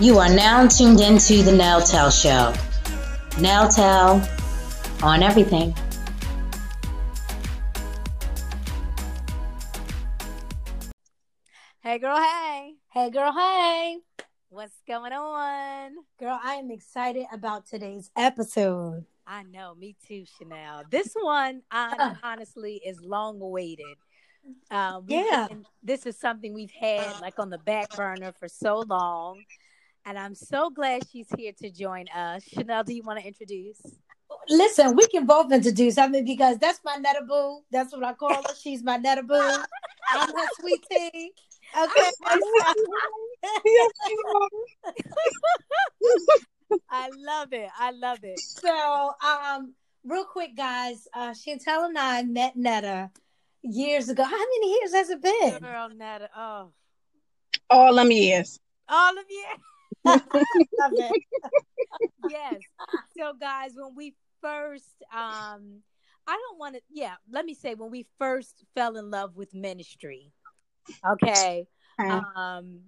You are now tuned into the Nail Tell Show. Nail Tell on everything. Hey, girl, hey. Hey, girl, hey. What's going on? Girl, I am excited about today's episode. I know, me too, Chanel. This one, uh, honestly, is long awaited. Um, yeah. Been, this is something we've had like on the back burner for so long. And I'm so glad she's here to join us. Chanel, do you want to introduce? Listen, we can both introduce. I mean, because that's my netta boo. That's what I call her. She's my netta boo. I'm her sweet tea. Okay. I love it. I love it. So, um, real quick, guys, uh, Chantel and I met Netta years ago. How many years has it been? Girl, Netta. Oh, all them years. All of you. Love it. yes. So, guys, when we first, um, I don't want to. Yeah, let me say when we first fell in love with ministry. Okay. Um,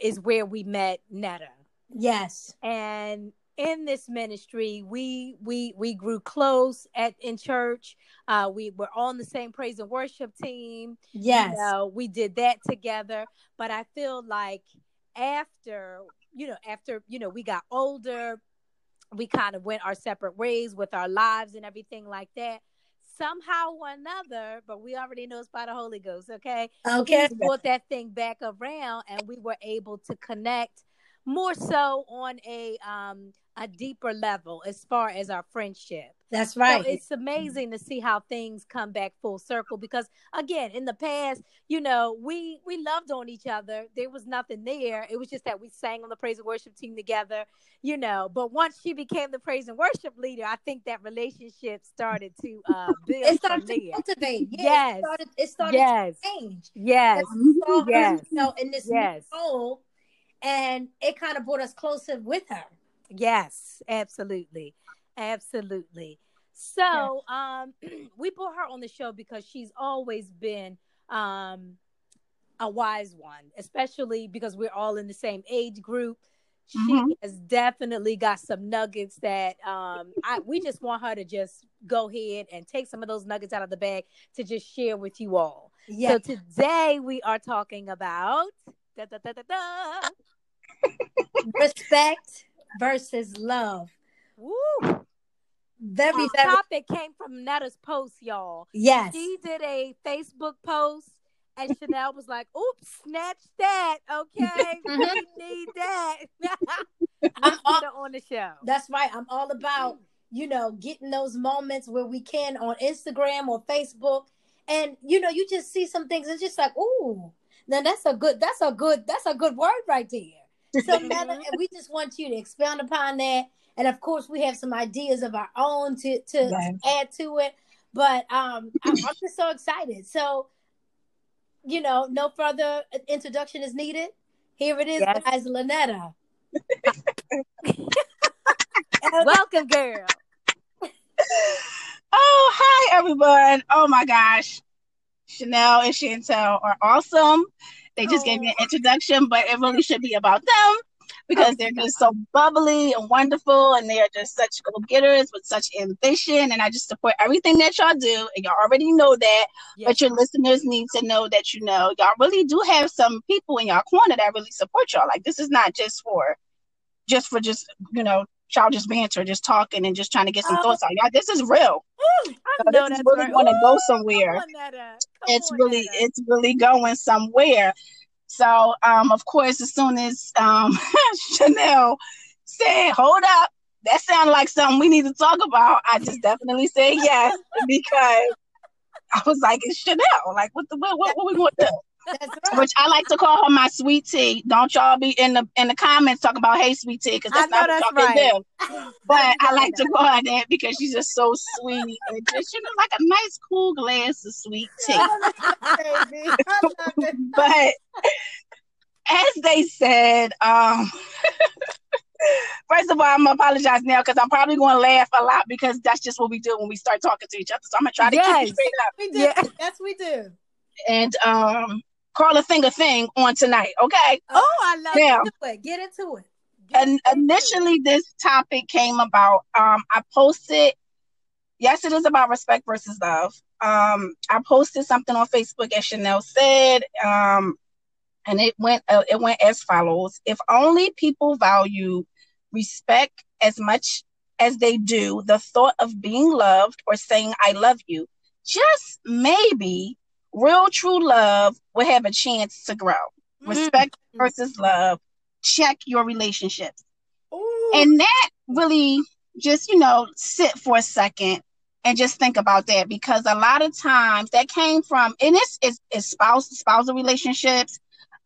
is where we met Netta. Yes. And in this ministry, we we we grew close at in church. Uh, we were on the same praise and worship team. Yes. You know, we did that together. But I feel like after you know after you know we got older, we kind of went our separate ways with our lives and everything like that somehow or another, but we already know it's by the Holy Ghost, okay? Okay. He brought that thing back around and we were able to connect more so on a um a deeper level as far as our friendship. That's right. So it's amazing to see how things come back full circle because again, in the past, you know, we we loved on each other. There was nothing there. It was just that we sang on the praise and worship team together, you know. But once she became the praise and worship leader, I think that relationship started to uh build. It started to cultivate. Yeah, yes. It started, it started yes. to change. Yes. Her, yes. You know, in this yes. role, and it kind of brought us closer with her. Yes, absolutely. Absolutely. So, um we brought her on the show because she's always been um a wise one, especially because we're all in the same age group. She Mhm. has definitely got some nuggets that um I we just want her to just go ahead and take some of those nuggets out of the bag to just share with you all. Yeah. So today we are talking about da, da, da. Respect versus love. Woo! Very, This very. topic came from Netta's post, y'all. Yes. She did a Facebook post, and Chanel was like, "Oops, snatch that, okay? we need that." I'm all- on the show. That's right. I'm all about, you know, getting those moments where we can on Instagram or Facebook. And you know, you just see some things, it's just like, ooh, now that's a good, that's a good, that's a good word right there. So Netta, and we just want you to expound upon that. And of course, we have some ideas of our own to to, Right. to add to it. But um, I'm, I'm just so excited. So, you know, no further introduction is needed. Here it is, Yes. guys, Lynetta. Welcome, girl. Oh, hi everyone. Oh my gosh. Chanel and Chantel are awesome. They just gave me an introduction, but it really should be about them because they're just so bubbly and wonderful and they are just such go-getters with such ambition. And I just support everything that y'all do. And y'all already know that. Yes. But your listeners need to know that you know y'all really do have some people in y'all corner that really support y'all. Like this is not just for just for just, you know, childish banter, just talking and just trying to get some Oh. thoughts out. Y'all, this is real. I So know this is really right. going to go somewhere. Come on, Netta. Come It's on, really, Netta. it's really going somewhere. So, um, of course, as soon as um Chanel said, "Hold up," that sounded like something we need to talk about. I just definitely said yes because I was like, "It's Chanel. Like, what the what, what, what we going to do?" Right. Which I like to call her my sweet tea. Don't y'all be in the in the comments talking about hey sweet tea because that's not that's what y'all right. do. But I like to call her that because she's just so sweet and just you know like a nice cool glass of sweet tea. Baby. I love it. but as they said, um, first of all, I'm gonna apologize now because I'm probably going to laugh a lot because that's just what we do when we start talking to each other. So I'm gonna try to keep it straight up. We do. Yeah. Yes, we do. And um, call a thing a thing on tonight. Okay. Oh, I love Now, it. Get into it. and initially this topic came about um i posted yes it is about respect versus love um i posted something on facebook as chanel said um and it went uh, it went as follows if only people value respect as much as they do the thought of being loved or saying i love you just maybe real true love will have a chance to grow. Respect versus love. Check your relationships. Ooh. and that really just you know sit for a second and just think about that because a lot of times that came from and it's it's, it's spouse spousal relationships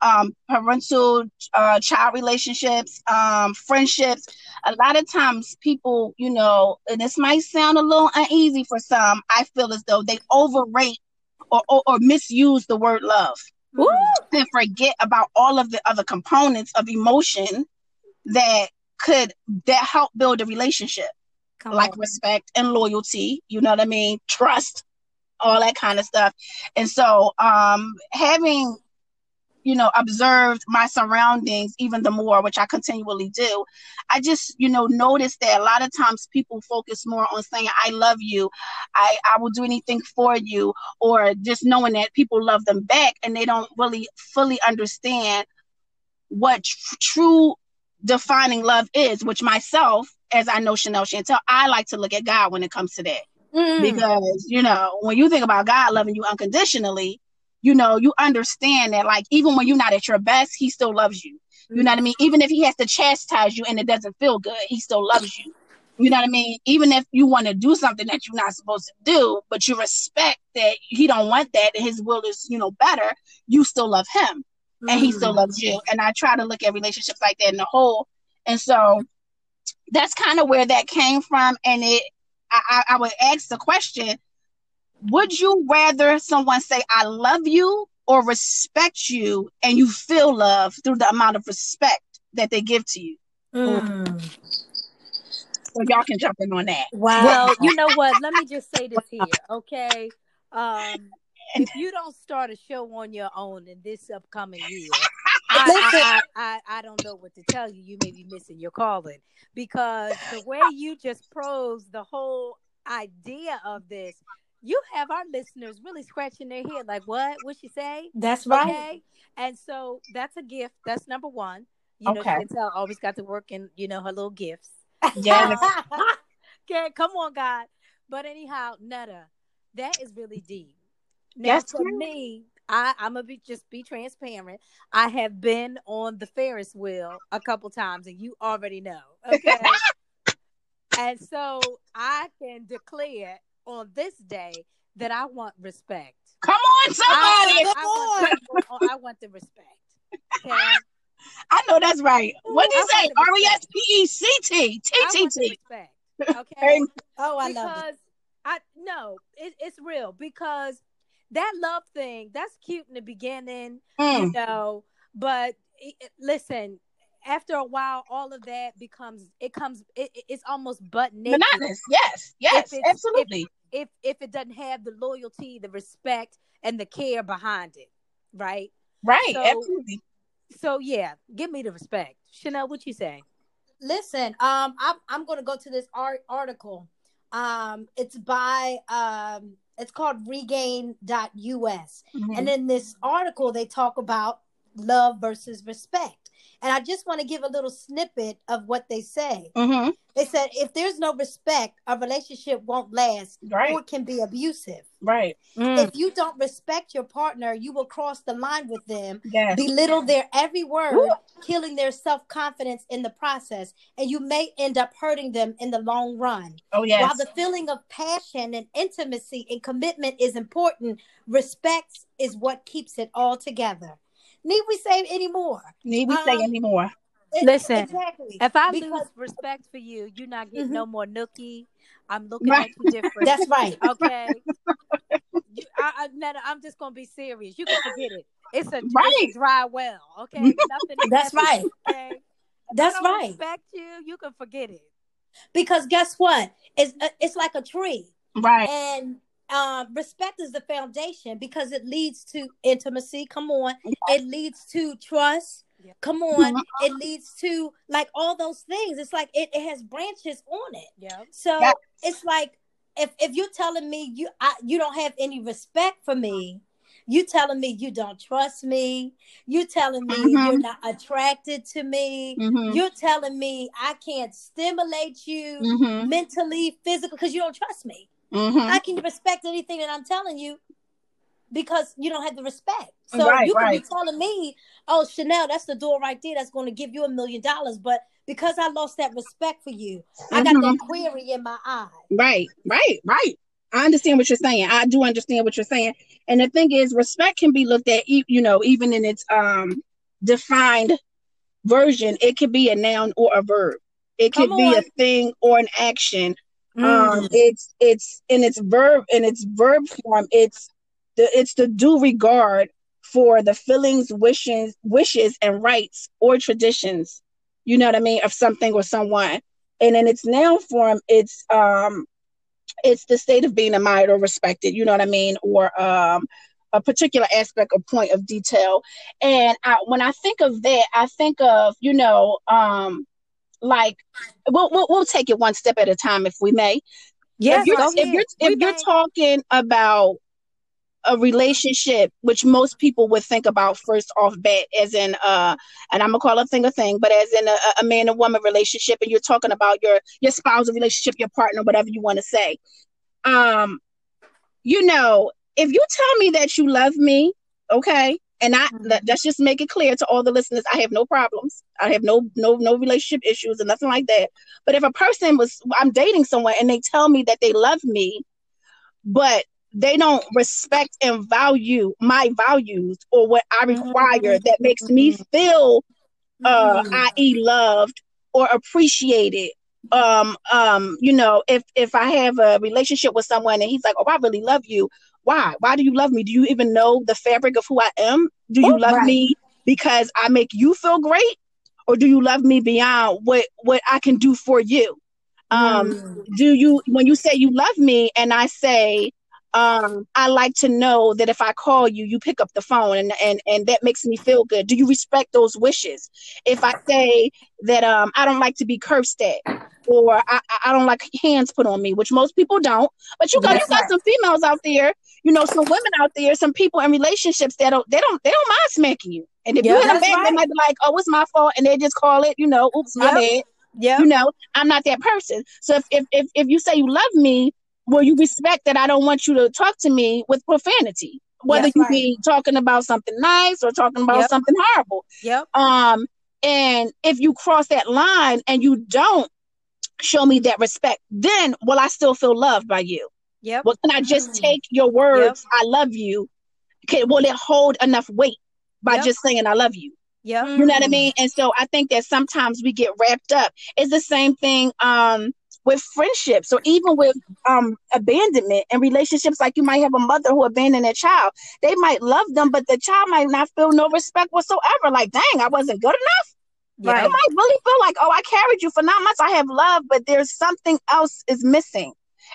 um parental uh child relationships um friendships. A lot of times people you know and this might sound a little uneasy for some i feel as though they overrate or, or, or misuse the word love. And forget about all of the other components of emotion that could that help build a relationship. Come like on. respect and loyalty you know what i mean? Trust all that kind of stuff. And so um having you know observed my surroundings even the more which i continually do. I just you know noticed that a lot of times people focus more on saying i love you. I i will do anything for you or just knowing that people love them back and they don't really fully understand what tr- true defining love is which myself as i know chanel chantel i like to look at god when it comes to that. Mm. because you know when you think about god loving you unconditionally you know you understand that like even when you're not at your best he still loves you. You know what i mean? Even if he has to chastise you and it doesn't feel good he still loves you. You know what i mean? Even if you want to do something that you're not supposed to do but you respect that he don't want that and his will is you know better you still love him. And he still loves you. Mm-hmm. And i try to look at relationships like that in the whole. And so that's kind of where that came from. And it I, I, I would ask the question would you rather someone say i love you or respect you and you feel love through the amount of respect that they give to you Mm. so y'all can jump in on that Wow. Well, you know what? Let me just say this here, okay? Um, if you don't start a show on your own in this upcoming year, I, I, I, I don't know what to tell you. You may be missing your calling because the way you just prosed the whole idea of this, you have our listeners really scratching their head like, what? What she say? That's right. Okay. And so that's a gift. That's number one. You know, Okay. Chantel always got to work in, you know, her little gifts. yes okay, come on, God. But anyhow, Netta, that is really deep. Now, Yes, for me, I, I'm gonna be just be transparent. I have been on the Ferris wheel a couple times, and you already know. Okay. and so I can declare on this day that I want respect. come on somebody I, I, want, I want the respect. Okay. i know that's right what do you I say want the respect. r-e-s-p-e-c-t I want the t-t-t respect. Okay. oh, I love because it. I no, it, it's real because that love thing that's cute in the beginning, you Mm, know, but it, it- listen, after a while, all of that becomes it comes it, it- it's almost butt naked monotonous yes yes If absolutely if if it doesn't have the loyalty, the respect, and the care behind it, right? right so- absolutely So yeah, give me the respect, Chanel. What you say? Listen, um, I'm I'm going to go to this art article. Um, it's by um, it's called Regain.us, Mhm. and in this article they talk about love versus respect. And I just want to give a little snippet of what they say. Mhm. They said if there's no respect, a relationship won't last right or it can be abusive. right If you don't respect your partner, you will cross the line with them yes belittle their every word, Woo. killing their self confidence in the process, and you may end up hurting them in the long run. oh yes While the feeling of passion and intimacy and commitment is important, respect is what keeps it all together. Need we say anymore? need we say um, any more It- Listen, exactly. If I Because- lose respect for you, you're not getting Mhm. no more nookie. I'm looking Right. at you different. That's right. okay. You, I, I, Netta, I'm just gonna be serious. You can forget it. It's a, it's Right. a dry well. Okay. Nothing. That's right. Okay. If That's I don't right. Respect you. You can forget it. Because guess what? It's uh, it's like a tree, right and um, respect is the foundation because it leads to intimacy. Come on, it leads to trust. Yeah. Come on, Mhm. it leads to like all those things. It's like it, it has branches on it. Yeah. So Yes. it's like if if you're telling me you I, you don't have any respect for me, you telling me you don't trust me, you telling me Mhm. you're not attracted to me, Mhm. you're telling me I can't stimulate you Mhm. mentally, physically because you don't trust me. Mhm. I can respect anything that I'm telling you because you don't have the respect. So Right, you can right. be telling me, "Oh, Chanel, that's the door right there that's going to give you a million dollars," but because I lost that respect for you, I got that query in my eye. Right, right, right. I understand what you're saying. I do understand what you're saying. And the thing is, respect can be looked at, e- you know, even in its um defined version. It could be a noun or a verb. It could be a thing or an action. Mm. Um, it's it's in its verb in its verb form. It's the it's the due regard for the feelings, wishes, wishes, and rights or traditions. You know what I mean of something or someone. And in its noun form, it's um it's the state of being admired or respected you know what i mean or um a particular aspect or point of detail and I, when i think of that i think of you know um like we'll, we'll, we'll take it one step at a time if we may. Yes, if you're, if you're if you're talking about a relationship which most people would think about first off bat as in uh and i'm gonna call a thing a thing but as in a, a man and woman relationship and you're talking about your your spousal relationship your partner whatever you want to say. Um you know if you tell me that you love me okay and i Mhm. let, let's just make it clear to all the listeners i have no problems. I have no no no relationship issues and nothing like that. But if a person was i'm dating someone and they tell me that they love me but they don't respect and value my values or what i require that makes me feel uh Mm. i.e loved or appreciated. Um um you know if if i have a relationship with someone and he's like oh i really love you why? Why do you love me? Do you even know the fabric of who i am? Do you love Right. me because i make you feel great? Or do you love me beyond what what i can do for you? Um Mm. do you when you say you love me and i say um i like to know that if i call you you pick up the phone and and and that makes me feel good. Do you respect those wishes? If i say that um i don't like to be cursed at or i I- don't like hands put on me which most people don't but you got you got right. some females out there you know some women out there some people in relationships that don't they don't they don't mind smacking you and if Yeah, you hit them back they might be like oh it's my fault and they just call it you know oops my Yep. bad Yep. you know i'm not that person so if, if if if you say you love me will you respect that i don't want you to talk to me with profanity whether That's you right. be talking about something nice or talking about Yep. something horrible Yep. um and if you cross that line and you don't show me that respect then will i still feel loved by you Yeah. well can i just Mm. take your words i love you can, will it hold enough weight by Yep. just saying i love you Yeah. you know what I Mm. mean? And so I think that sometimes we get wrapped up. It's the same thing um with friendships or even with um abandonment and relationships like you might have a mother who abandoned a child. They might love them, but the child might not feel no respect whatsoever. Like, dang, I wasn't good enough. Yep. Right. They might really feel like, oh, I carried you for nine months. I have love, but there's something else is missing.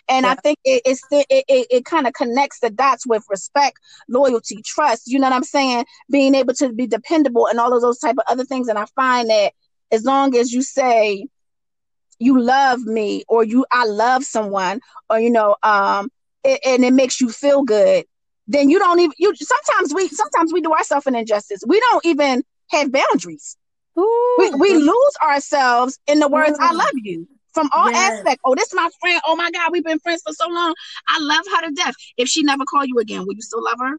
And I think it, it's the, it, it, it kind of connects the dots with respect, loyalty, trust. You know what I'm saying? Being able to be dependable and all of those type of other things. And I find that as long as you say you love me or you I love someone or you know um it, and it makes you feel good, then you don't even you sometimes we sometimes we do ourselves an injustice. We don't even have boundaries Ooh. we, we lose ourselves in the words "I Mm. love you" from all Yes. aspects. Oh, this is my friend. Oh my God, we've been friends for so long. I love her to death. If she never call you again, will you still love her?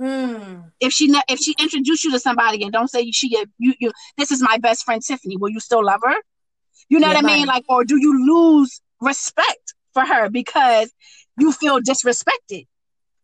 Mm. If she ne- if she introduced you to somebody and don't say she you you this is my best friend Tiffany, will you still love her? You know Yeah, what I mean? Like, or do you lose respect for her because you feel disrespected?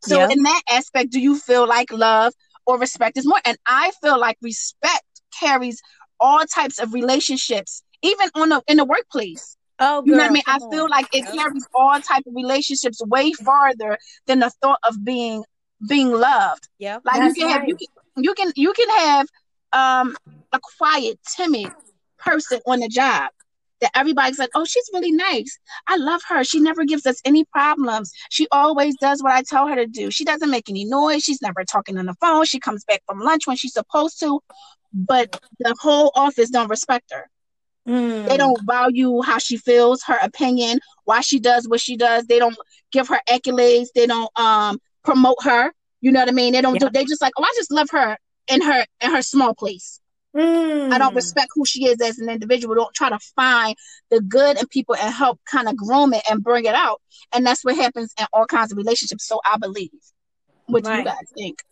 So Yeah. in that aspect, do you feel like love or respect is more? And I feel like respect carries all types of relationships, even on the in the workplace. Oh, You know what I mean? I feel on. like it carries all type of relationships way farther than the thought of being being loved. Yeah, Like you can have you can you can you can have um a quiet, timid person on the job. that everybody's like, oh, she's really nice. I love her. She never gives us any problems. She always does what I tell her to do. She doesn't make any noise. She's never talking on the phone. She comes back from lunch when she's supposed to, but the whole office don't respect her. Mm. They don't value how she feels, her opinion, why she does what she does. They don't give her accolades. They don't um promote her. You know what I mean? They don't Yeah. do. They just like, oh, I just love her in her in her small place. Mm. I don't respect who she is as an individual. Don't try to find the good in people and help kind of groom it and bring it out. And that's what happens in all kinds of relationships. So I believe. What do you guys think?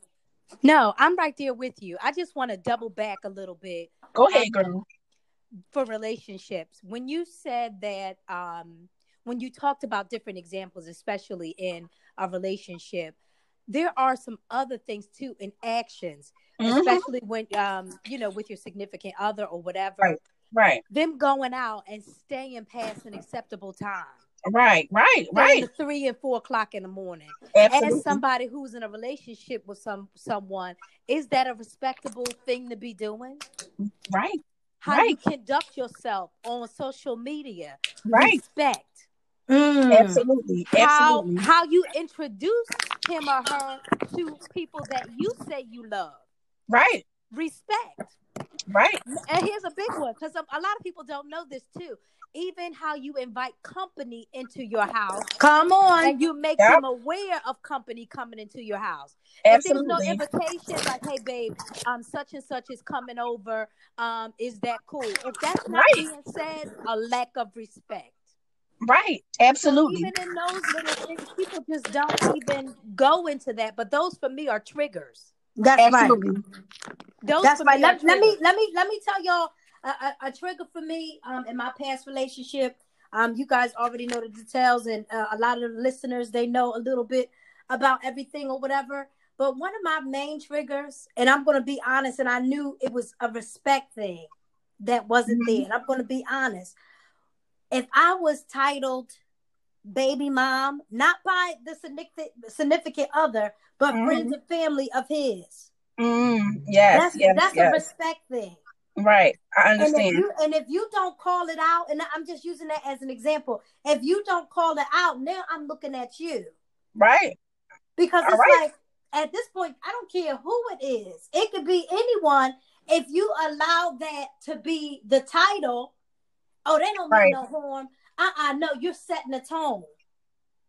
No, I'm right there with you. I just want to double back a little bit Go ahead, girl. for relationships. When you said that, um, when you talked about different examples, especially in a relationship, there are some other things too in actions, Mhm. especially when, um, you know, with your significant other or whatever. Right. Right, Them going out and staying past an acceptable time, right, right, right. three and four o'clock in the morning. Absolutely. As somebody who's in a relationship with some someone, is that a respectable thing to be doing? Right, How Right. you conduct yourself on social media, right. respect. Mm. Absolutely. How Absolutely. how you introduce him or her to people that you say you love. Right, Respect. right. And here's a big one because a lot of people don't know this too. Even how you invite company into your house Come on. and you make Yep. them aware of company coming into your house. Absolutely. If there's no invitation, like, hey, babe, um, such and such is coming over. Um, is that cool? If that's not Right. being said, a lack of respect. Right. So Absolutely. even in those little things, people just don't even go into that. But those for me are triggers. That's right. Absolutely. Those That's for right. me are Let, let me let me let me tell y'all a, a, trigger for me um, in my past relationship. Um, you guys already know the details, and uh, a lot of the listeners they know a little bit about everything or whatever. But one of my main triggers, and I'm going to be honest, and I knew it was a respect thing that wasn't Mhm. there. And I'm going to be honest. If I was titled baby mom, not by the significant significant other, but Mhm. friends and family of his, Mm, yes, that's yes, that's a respect thing. Right. I And if understand. you and if you don't call it out, and I'm just using that as an example, if you don't call it out, now I'm looking at you Right. because All it's right. like at this point, I don't care who it is. It could be anyone. If you allow that to be the title, oh, they don't Right. mean no harm. Uh, uh no, you're setting the tone.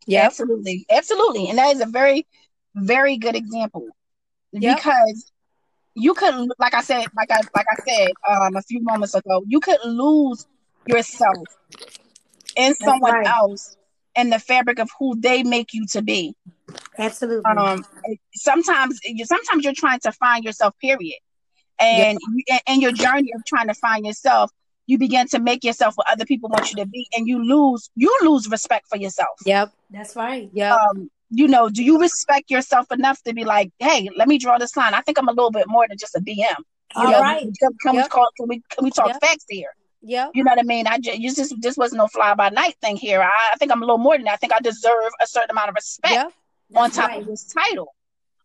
Yep. Absolutely. Absolutely. And that is a very, very good example. Yep. Because you could like I said, like I like I said um a few moments ago, you could lose yourself in someone right. else in the fabric of who they make you to be. Absolutely. um sometimes you sometimes you're trying to find yourself period and you, in your journey of trying to find yourself you begin to make yourself what other people want you to be and you lose you lose respect for yourself Yep. That's right. Yep. um you know do you respect yourself enough to be like hey let me draw this line i think i'm a little bit more than just a bm you All know right. can, can we call can we can we talk Yep. facts here Yeah. you know what i mean i just, you just this wasn't no fly by night thing here I, I think i'm a little more than that i think i deserve a certain amount of respect Yep. on top right. of this title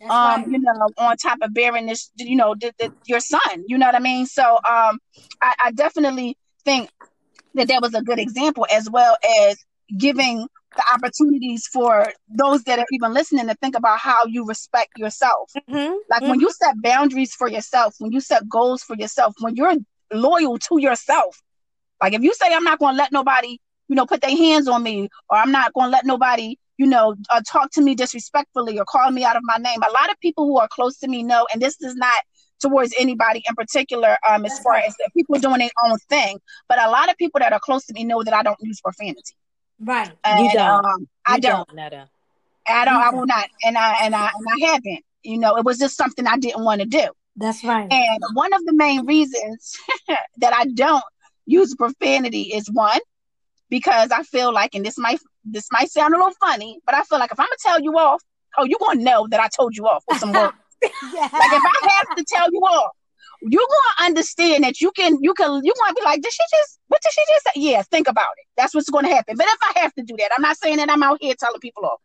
That's um right. you know on top of bearing this you know the, the, your son you know what i mean so um I, I definitely think that that was a good example as well as giving the opportunities for those that are even listening to think about how you respect yourself. Mm-hmm. like when you set boundaries for yourself when you set goals for yourself when you're loyal to yourself. Like if you say i'm not going to let nobody you know put their hands on me or i'm not going to let nobody you know uh, talk to me disrespectfully or call me out of my name a lot of people who are close to me know and this is not towards anybody in particular um as far as people doing their own thing but a lot of people that are close to me know that i don't use profanity Right. and don't. um i You don't i don't You i don't. will not and i and i and i haven't you know it was just something i didn't want to do That's right. and one of the main reasons that I don't use profanity is one, because I feel like, and this might this might sound a little funny, but I feel like if I'm gonna tell you off, oh, you're gonna know that I told you off with some words. yeah. like if I have to tell you off, you're gonna understand that you can you can you're gonna be like, did she just what did she just say? Yeah, think about it. That's what's gonna happen. But if I have to do that, I'm not saying that I'm out here telling people off.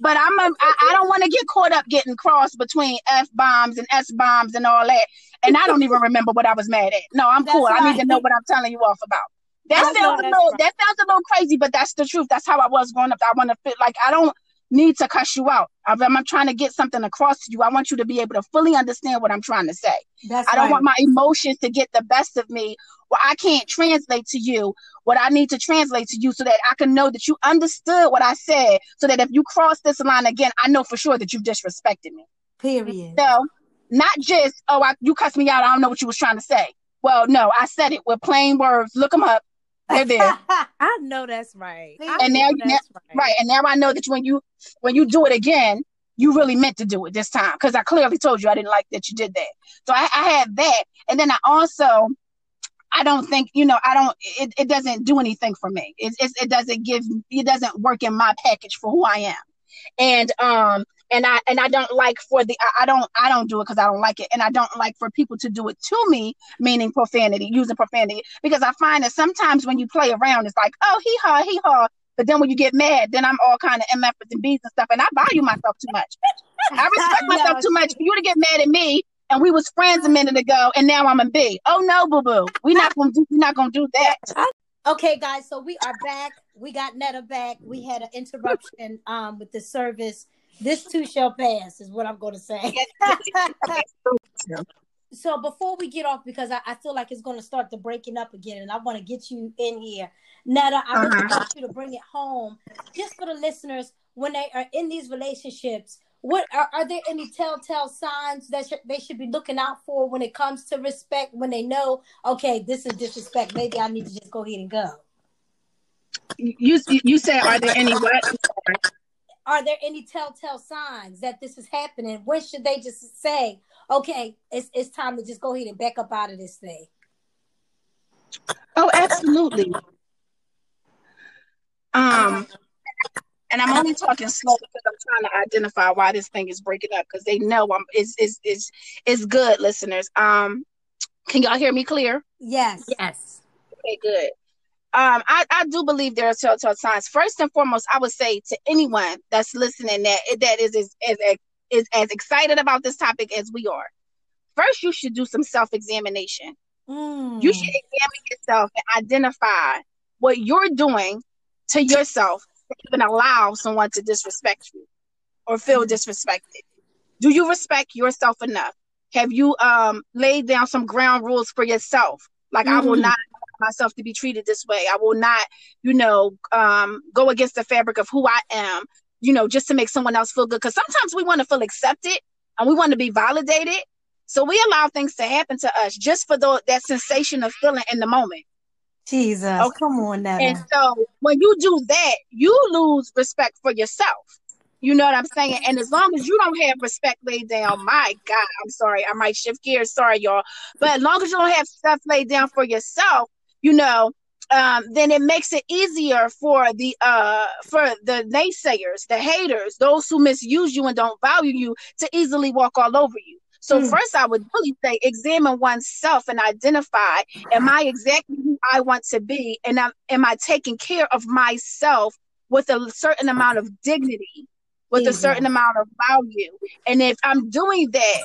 But I'm a, I, I don't want to get caught up getting crossed between f bombs and s bombs and all that, and I don't even remember what I was mad at. No, I'm That's cool. I need to know what I'm telling you off about. That I sounds a little right. that sounds a little crazy, but that's the truth. That's how I was growing up. I want to feel like I don't need to cuss you out. If I'm trying to get something across to you, I want you to be able to fully understand what I'm trying to say. That's I don't right. want my emotions to get the best of me where I can't translate to you what I need to translate to you so that I can know that you understood what I said so that if you cross this line again, I know for sure that you've disrespected me. Period. So not just, oh, I, you cussed me out. I don't know what you was trying to say. Well, no, I said it with plain words. Look them up. They're there. I know that's right. I And know now you- that's right. right. And now I know that when you when you do it again, you really meant to do it this time. Because I clearly told you I didn't like that you did that. So I, I had that. And then I also I don't think, you know, I don't it, it doesn't do anything for me. It, it it doesn't give it doesn't work in my package for who I am. And um and I and I don't like for the I, I don't I don't do it because I don't like it. And I don't like for people to do it to me, meaning profanity, using profanity. Because I find that sometimes when you play around, it's like, oh hee haw, hee haw. But then when you get mad, then I'm all kind of mf's and B's and stuff, and I value myself too much. I respect No, myself too much for you to get mad at me. And we was friends a minute ago, and now I'm a B. Oh no, boo boo, we not gonna do, we not gonna do that. Okay, guys, so we are back. We got Netta back. We had an interruption um with the service. This too shall pass, is what I'm going to say. so before we get off, because I, I feel like it's going to start the breaking up again, and I want to get you in here, Netta. I really Uh-huh. want you to bring it home, just for the listeners when they are in these relationships. What are, are there any telltale signs that sh- they should be looking out for when it comes to respect? When they know, okay, this is disrespect. Maybe I need to just go ahead and go. You you said, are there any what? I'm sorry. are there any telltale signs that this is happening? When should they just say, okay, it's it's time to just go ahead and back up out of this thing? Oh, absolutely. Um, and I'm only talking slow because I'm trying to identify why this thing is breaking up because they know I'm it's it's it's it's good, listeners. Um, can y'all hear me clear? Yes. Yes. Okay, good. Um, I, I do believe there are telltale signs. First and foremost, I would say to anyone that's listening that that is is is, is as excited about this topic as we are. First, you should do some self examination. Mm. You should examine yourself and identify what you're doing to yourself to even allow someone to disrespect you or feel disrespected. Do you respect yourself enough? Have you um laid down some ground rules for yourself? Like I will Mhm. not myself to be treated this way. I will not, you know, um go against the fabric of who I am, you know, just to make someone else feel good. Because sometimes we want to feel accepted and we want to be validated. So we allow things to happen to us just for the, that sensation of feeling in the moment. Jesus, Okay. come on, Netta. And so when you do that, you lose respect for yourself. You know what I'm saying? And as long as you don't have respect laid down, my God, I'm sorry, I might shift gears. Sorry, y'all. But as long as you don't have stuff laid down for yourself, you know, um, then it makes it easier for the uh for the naysayers, the haters, those who misuse you and don't value you to easily walk all over you. So Mm. first I would really say examine oneself and identify am I exactly who I want to be? And am, am I taking care of myself with a certain amount of dignity, with a certain amount of value? And if I'm doing that,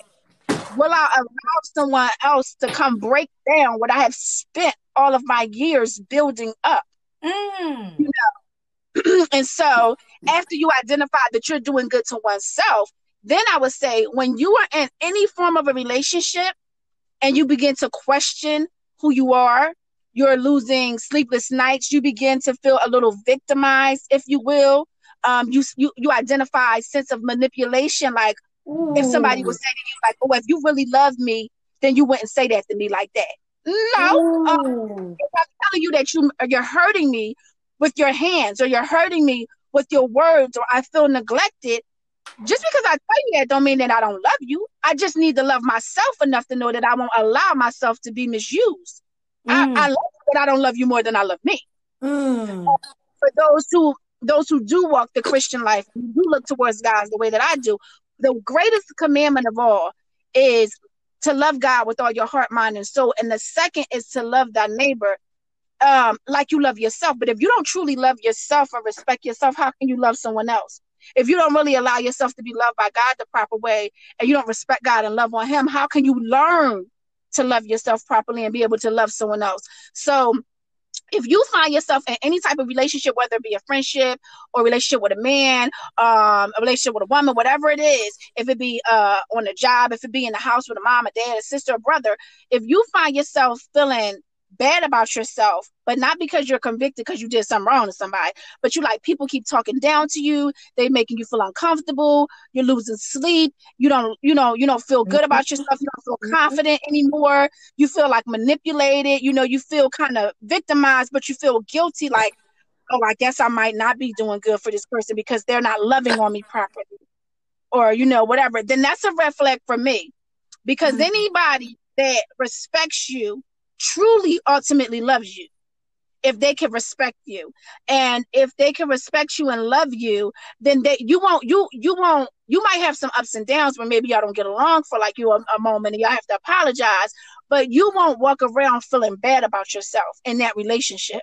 will I allow someone else to come break down what I have spent all of my years building up? Mm. and so after you identify that you're doing good to oneself, then I would say when you are in any form of a relationship and you begin to question who you are, you're losing sleepless nights, you begin to feel a little victimized, if you will. Um, you you you identify a sense of manipulation, like if somebody would say to you, like, "Oh, if you really love me, then you wouldn't say that to me like that." No, uh, if I'm telling you that you you're hurting me with your hands or you're hurting me with your words or I feel neglected, just because I tell you that don't mean that I don't love you. I just need to love myself enough to know that I won't allow myself to be misused. I, Mm. I love you, but I don't love you more than I love me. Mm. For those who those who do walk the Christian life, who do look towards God the way that I do, the greatest commandment of all is to love God with all your heart, mind, and soul. And the second is to love thy neighbor um, like you love yourself. But if you don't truly love yourself or respect yourself, how can you love someone else? If you don't really allow yourself to be loved by God the proper way and you don't respect God and love on Him, how can you learn to love yourself properly and be able to love someone else? So if you find yourself in any type of relationship, whether it be a friendship or relationship with a man, um, a relationship with a woman, whatever it is, if it be uh, on a job, if it be in the house with a mom, a dad, a sister, a brother, if you find yourself feeling bad about yourself, but not because you're convicted because you did something wrong to somebody, but you like people keep talking down to you, they making you feel uncomfortable, you're losing sleep, you don't, you know, you don't feel good about yourself, you don't feel Mm-hmm. confident anymore, you feel like manipulated, you know, you feel kind of victimized, but you feel guilty, like, oh, I guess I might not be doing good for this person because they're not loving on me properly, or you know, whatever, then that's a red flag for me. Because Mhm. anybody that respects you truly ultimately loves you if they can respect you and if they can respect you and love you then they you won't you you won't you might have some ups and downs where maybe y'all don't get along for like you a, a moment and y'all have to apologize but you won't walk around feeling bad about yourself in that relationship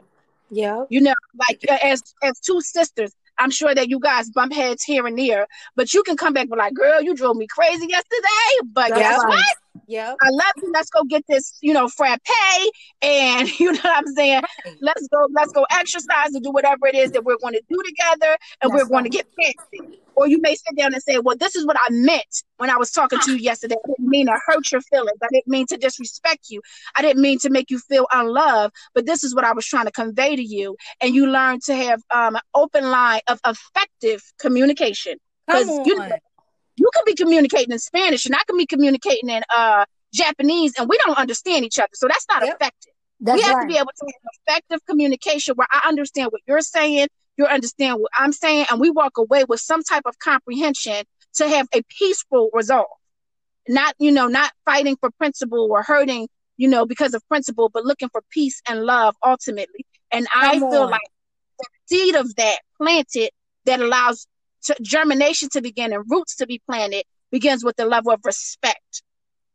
Yeah. you know like as as two sisters i'm sure that you guys bump heads here and there but you can come back with like girl you drove me crazy yesterday but That's guess right. what Yep. I love you. Let's go get this, you know, frappe, and you know what I'm saying. Right. Let's go, let's go exercise and do whatever it is that we're going to do together, and That's we're going right. to get fancy. Or you may sit down and say, "Well, this is what I meant when I was talking to you yesterday. I didn't mean to hurt your feelings. I didn't mean to disrespect you. I didn't mean to make you feel unloved. But this is what I was trying to convey to you." And you learn to have um, an open line of effective communication Come because you on. You can be communicating in Spanish and I can be communicating in uh Japanese and we don't understand each other. So that's not Yep. effective. That's we have right. to be able to have effective communication where I understand what you're saying, you understand what I'm saying, and we walk away with some type of comprehension to have a peaceful resolve. Not, you know, not fighting for principle or hurting, you know, because of principle, but looking for peace and love ultimately. And I Come feel on. like the seed of that planted that allows to, germination to begin and roots to be planted begins with the level of respect.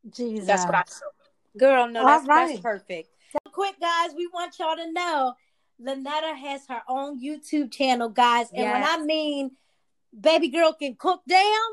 Jesus. That's what I feel. Girl, no, All that's, that's perfect. So quick, guys, we want y'all to know Lynetta has her own YouTube channel, guys. And when I mean baby girl can cook down,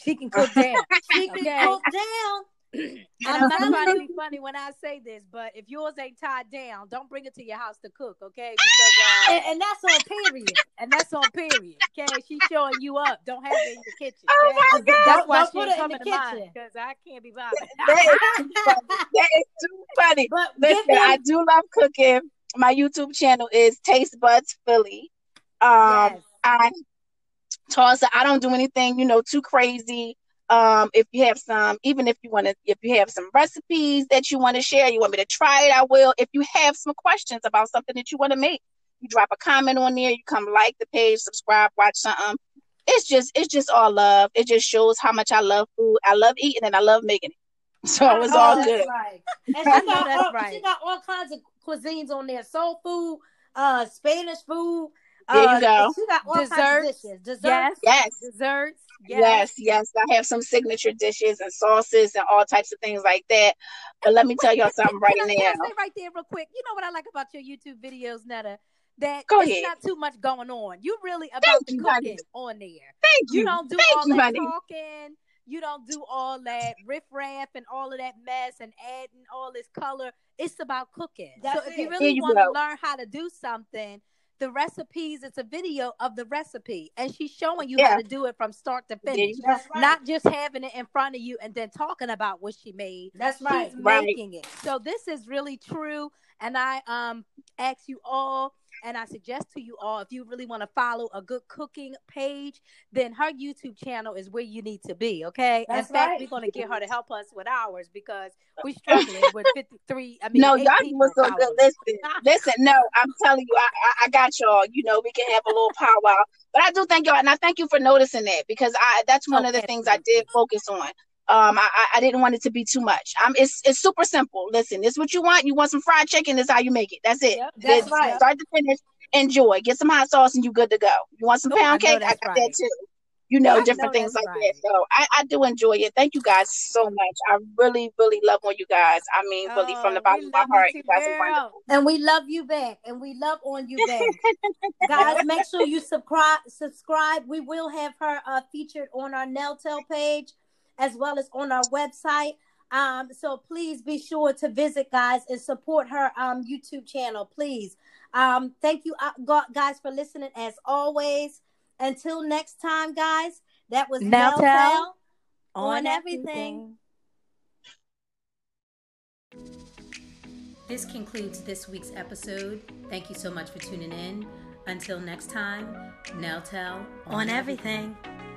She can cook down. she can Okay. cook down. And I'm I'm not telling trying to you. be funny when I say this, but if yours ain't tied down, don't bring it to your house to cook, okay? Because uh, And, and that's on period. and that's on period. Okay, she's showing you up. Don't have it in your kitchen. Oh okay? my God. That's why Don't she put ain't in coming the to mine kitchen. because I can't be bothered. That is too funny. That is too funny. But Listen, give them, I do love cooking. My YouTube channel is Taste Buds Philly. Um, yes. I toss. I don't do anything, you know, too crazy. Um, if you have some, even if you want to, if you have some recipes that you want to share, you want me to try it, I will. If you have some questions about something that you want to make, you drop a comment on there. You come like the page, subscribe, watch something. It's just, it's just all love. It just shows how much I love food. I love eating and I love making it. So it's all good. Right. And she got, all, right. she got all kinds of cuisines on there: soul food, uh, Spanish food. There you uh, go. She got all kinds Desserts. of dishes. Desserts. Yes. Yes. Desserts. Yes, yes. I have some signature dishes and sauces and all types of things like that. But let me tell y'all something right can I, now. Say right there real quick? You know what I like about your YouTube videos, Netta? That Go ahead. not too much going on. You really about Thank the you, honey. cooking on there. Thank You you. don't do Thank all you, that honey. talking. You don't do all that riffraff and all of that mess and adding all this color. It's about cooking. That's so if you it. There really you want to learn how to do something, the recipes, it's a video of the recipe. And she's showing you Yeah. how to do it from start to finish. That's right. Not just having it in front of you and then talking about what she made. That's right. She's Right. making it. So this is really true. And I um ask you all and I suggest to you all if you really want to follow a good cooking page, then her YouTube channel is where you need to be. Okay. That's in fact, right. we're gonna get her to help us with ours because we're struggling with 53. I mean, No, y'all people doing so good. followers. Listen, listen. No, I'm telling you, I, I, I got y'all. You know, we can have a little powwow. But I do thank y'all, and I thank you for noticing that because I that's one Oh, of the things I did focus on. Um, I, I- I didn't want it to be too much. Um, it's it's super simple. Listen, this is what you want. You want some fried chicken. This is how you make it. That's it. Yep, That's It's right. Start to finish. Enjoy. Get some hot sauce, and you good to go. You want some Oh, pound know cake? I got right. that too. You know, I different know things like right. that. So I, I do enjoy it. Thank you guys so much. I really, really love on you guys. I mean, really, from the Oh, bottom of my heart, you guys are wonderful. And we love you back. And we love on you back. Guys, make sure you subscribe. Subscribe. We will have her uh, featured on our Neltel page as well as on our website. Um, so please be sure to visit, guys, and support her um YouTube channel, please. Um, thank you, uh, guys, for listening as always. Until next time, guys. That was now tell on, on everything. everything. This concludes this week's episode. Thank you so much for tuning in. Until next time, Nell tell on, on everything. everything.